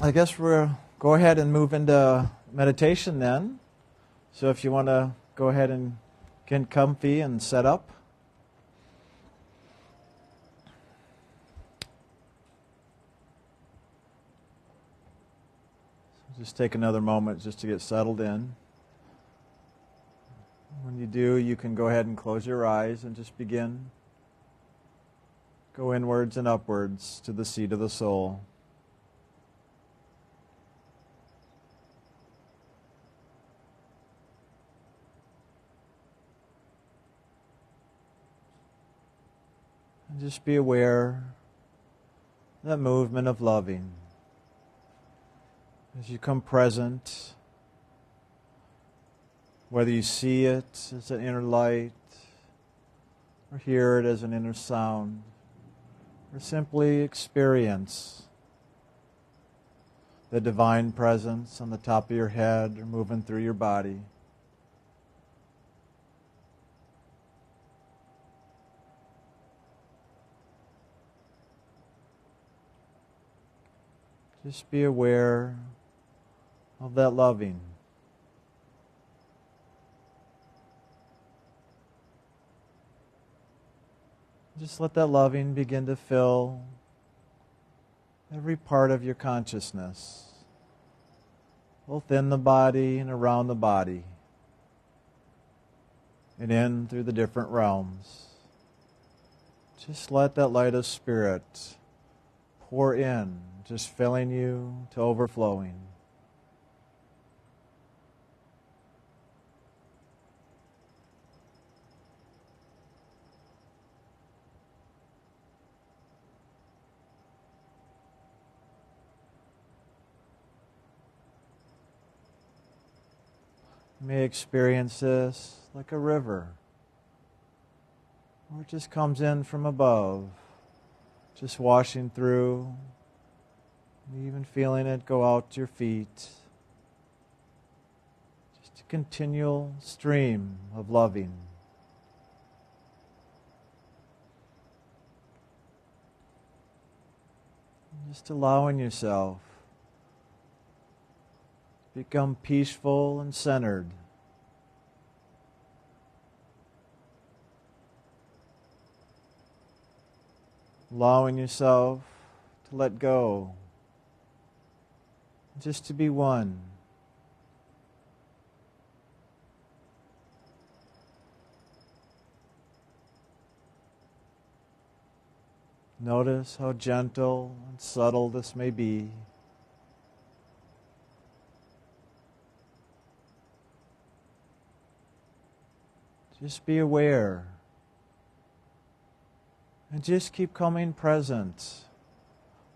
I guess we'll go ahead and move into meditation then. So if you want to go ahead and get comfy and set up. Just take another moment just to get settled in. When you do, you can go ahead and close your eyes and just begin. Go inwards and upwards to the seat of the soul. Just be aware that movement of loving as you come present, whether you see it as an inner light, or hear it as an inner sound, or simply experience the divine presence on the top of your head or moving through your body. Just be aware of that loving. Just let that loving begin to fill every part of your consciousness, both in the body and around the body, and in through the different realms. Just let that light of spirit pour in, just filling you to overflowing. May experience this like a river, or it just comes in from above, just washing through, even feeling it go out to your feet. Just a continual stream of loving. Just allowing yourself to become peaceful and centered. Allowing yourself to let go, just to be one. Notice how gentle and subtle this may be. Just be aware. And just keep coming present,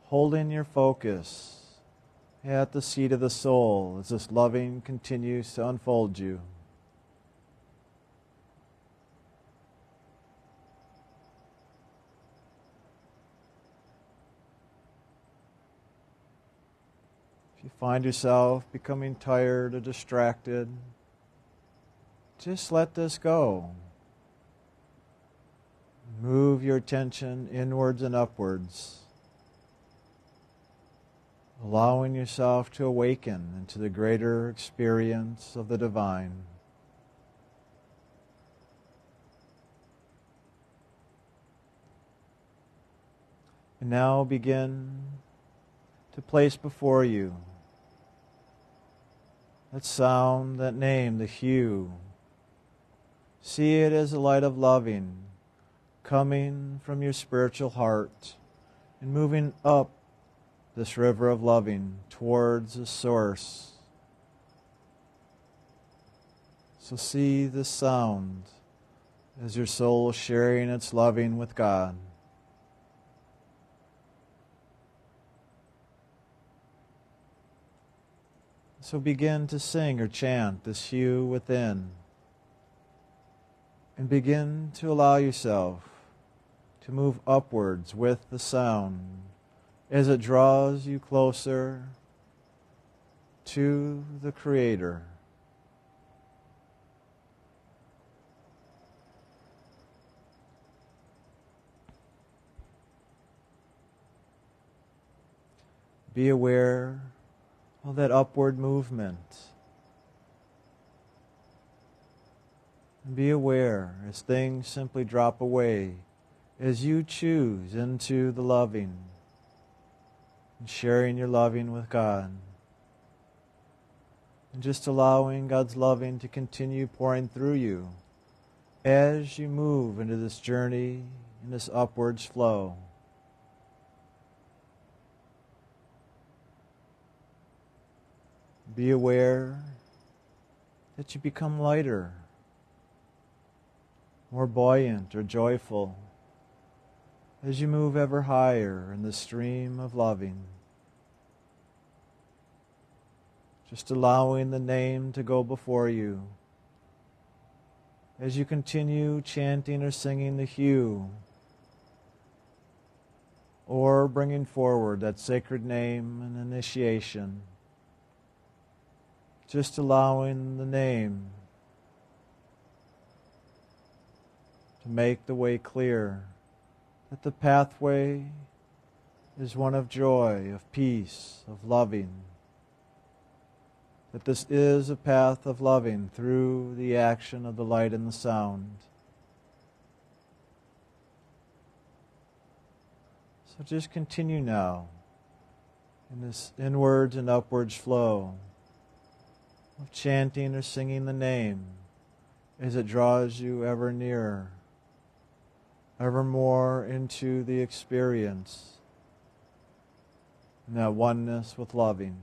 holding your focus at the seat of the soul as this loving continues to unfold you. If you find yourself becoming tired or distracted, just let this go. Move your attention inwards and upwards, allowing yourself to awaken into the greater experience of the divine. And now begin to place before you that sound, that name, the HU, See it as a light of loving coming from your spiritual heart and moving up this river of loving towards the source. So see the sound as your soul sharing its loving with God. So begin to sing or chant this HU within and begin to allow yourself to move upwards with the sound as it draws you closer to the Creator. Be aware of that upward movement. Be aware as things simply drop away as you choose into the loving and sharing your loving with God. And just allowing God's loving to continue pouring through you as you move into this journey in this upwards flow. Be aware that you become lighter, more buoyant or joyful as you move ever higher in the stream of loving. Just allowing the name to go before you as you continue chanting or singing the HU or bringing forward that sacred name and initiation. Just allowing the name to make the way clear that the pathway is one of joy, of peace, of loving. That this is a path of loving through the action of the light and the sound. So just continue now in this inwards and upwards flow of chanting or singing the name as it draws you ever nearer ever more into the experience and that oneness with loving.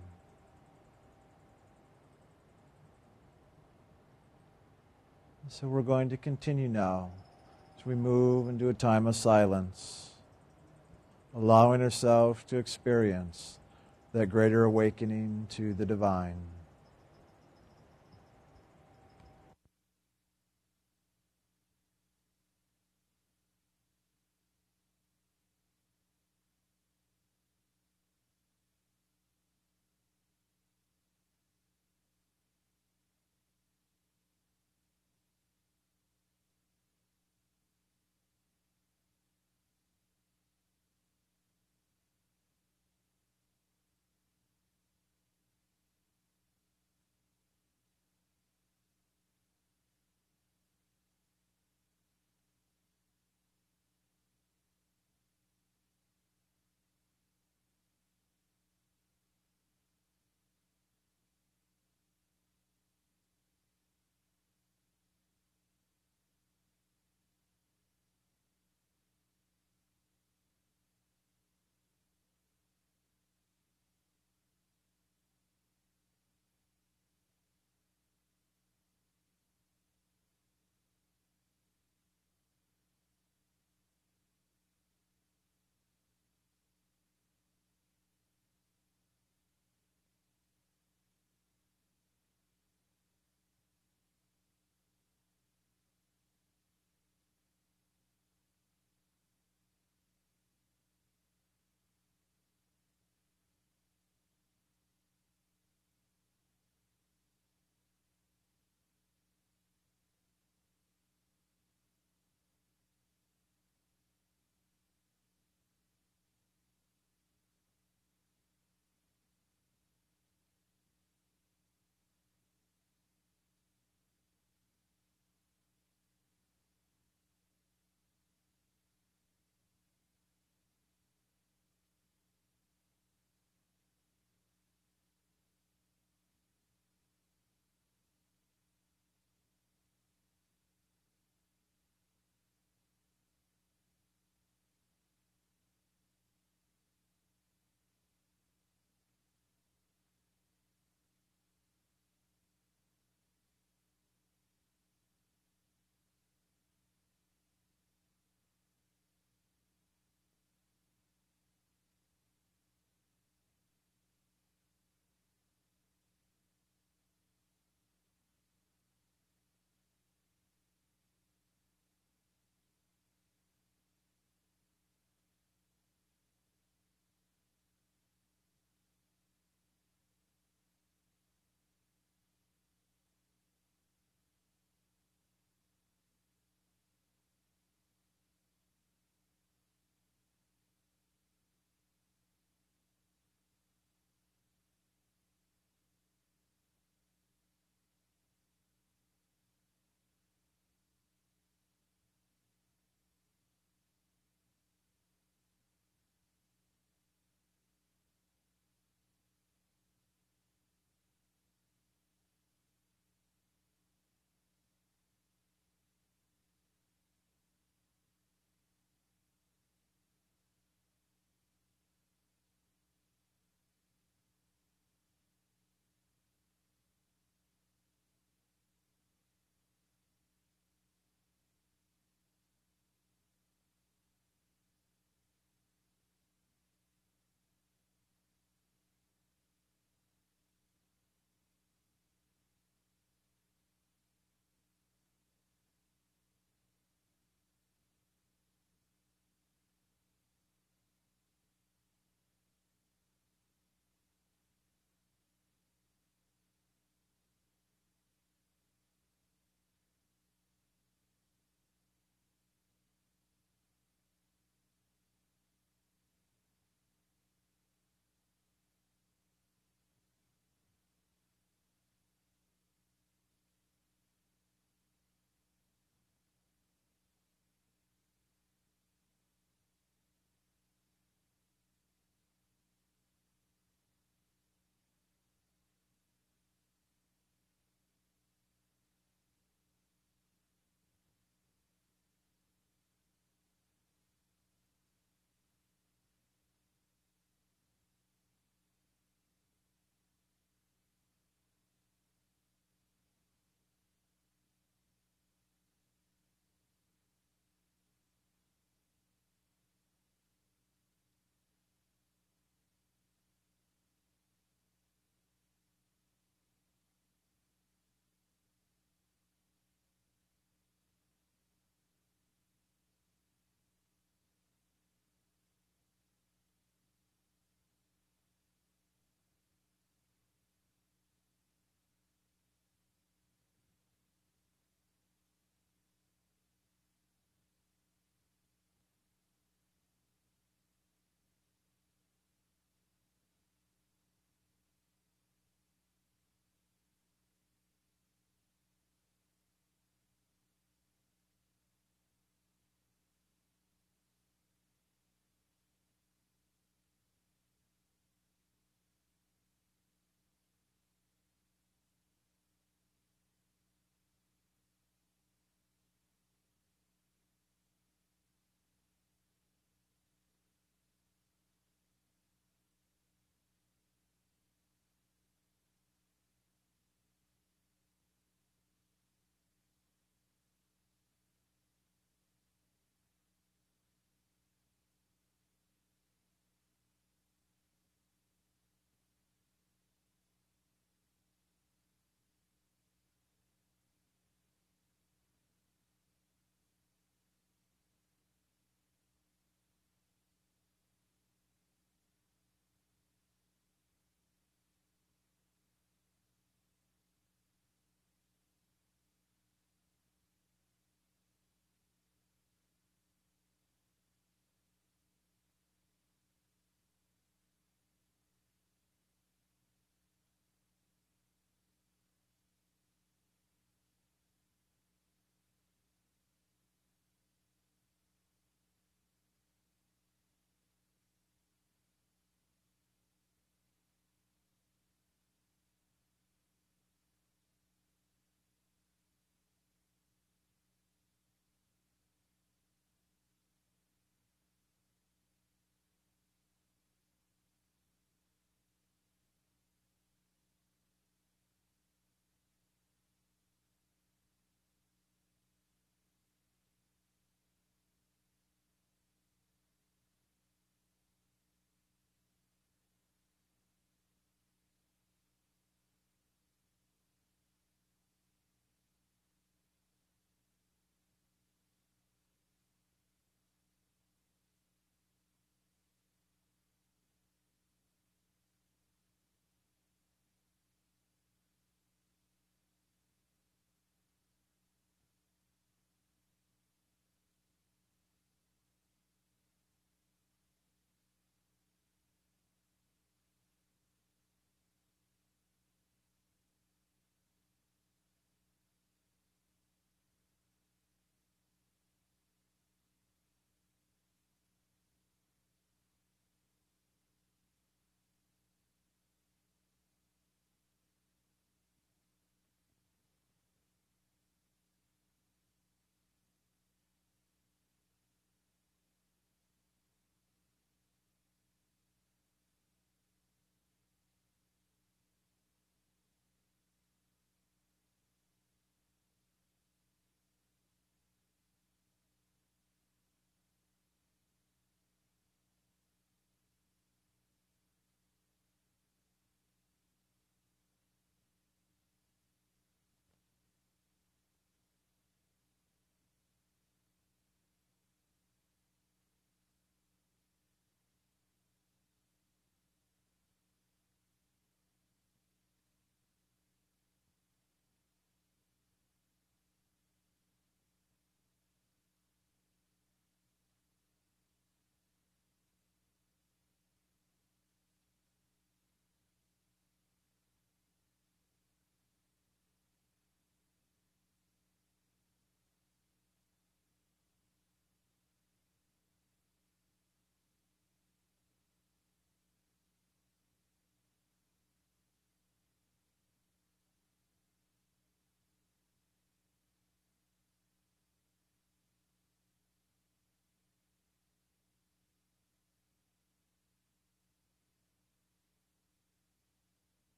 So we're going to continue now as we move into a time of silence, allowing ourselves to experience that greater awakening to the divine.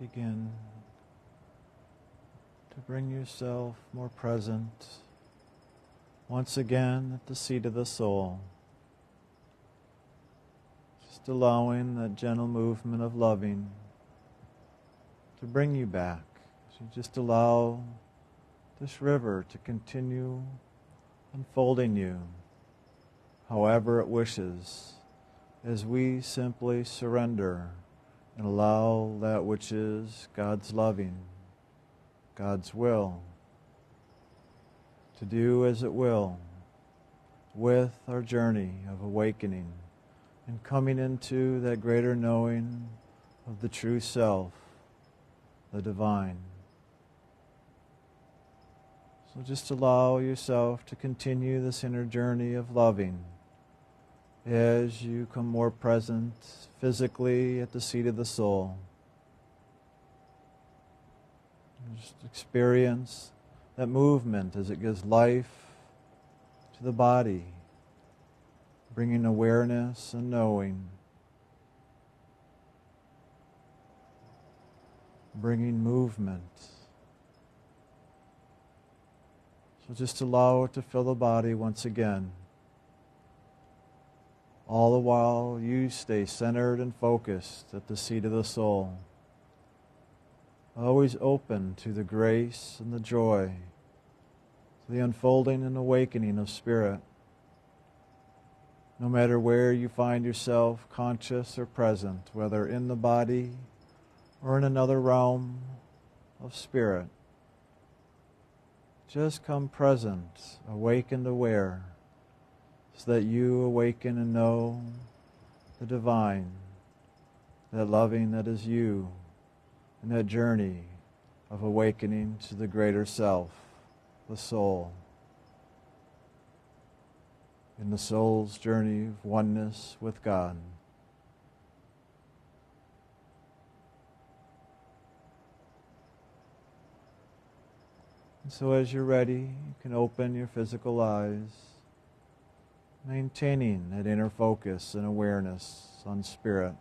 Begin to bring yourself more present once again at the seat of the soul. Just allowing that gentle movement of loving to bring you back. So just allow this river to continue unfolding you however it wishes as we simply surrender and allow that which is God's loving, God's will, to do as it will with our journey of awakening and coming into that greater knowing of the true self, the divine. So just allow yourself to continue this inner journey of loving as you come more present physically at the seat of the soul. Just experience that movement as it gives life to the body, bringing awareness and knowing, bringing movement. So just allow it to fill the body once again. All the while, you stay centered and focused at the seat of the soul. Always open to the grace and the joy, to the unfolding and awakening of spirit. No matter where you find yourself, conscious or present, whether in the body or in another realm of spirit, just come present, awakened, aware so that you awaken and know the divine, that loving that is you, and that journey of awakening to the greater self, the soul. In the soul's journey of oneness with God. And so, as you're ready, you can open your physical eyes maintaining that inner focus and awareness on spirit.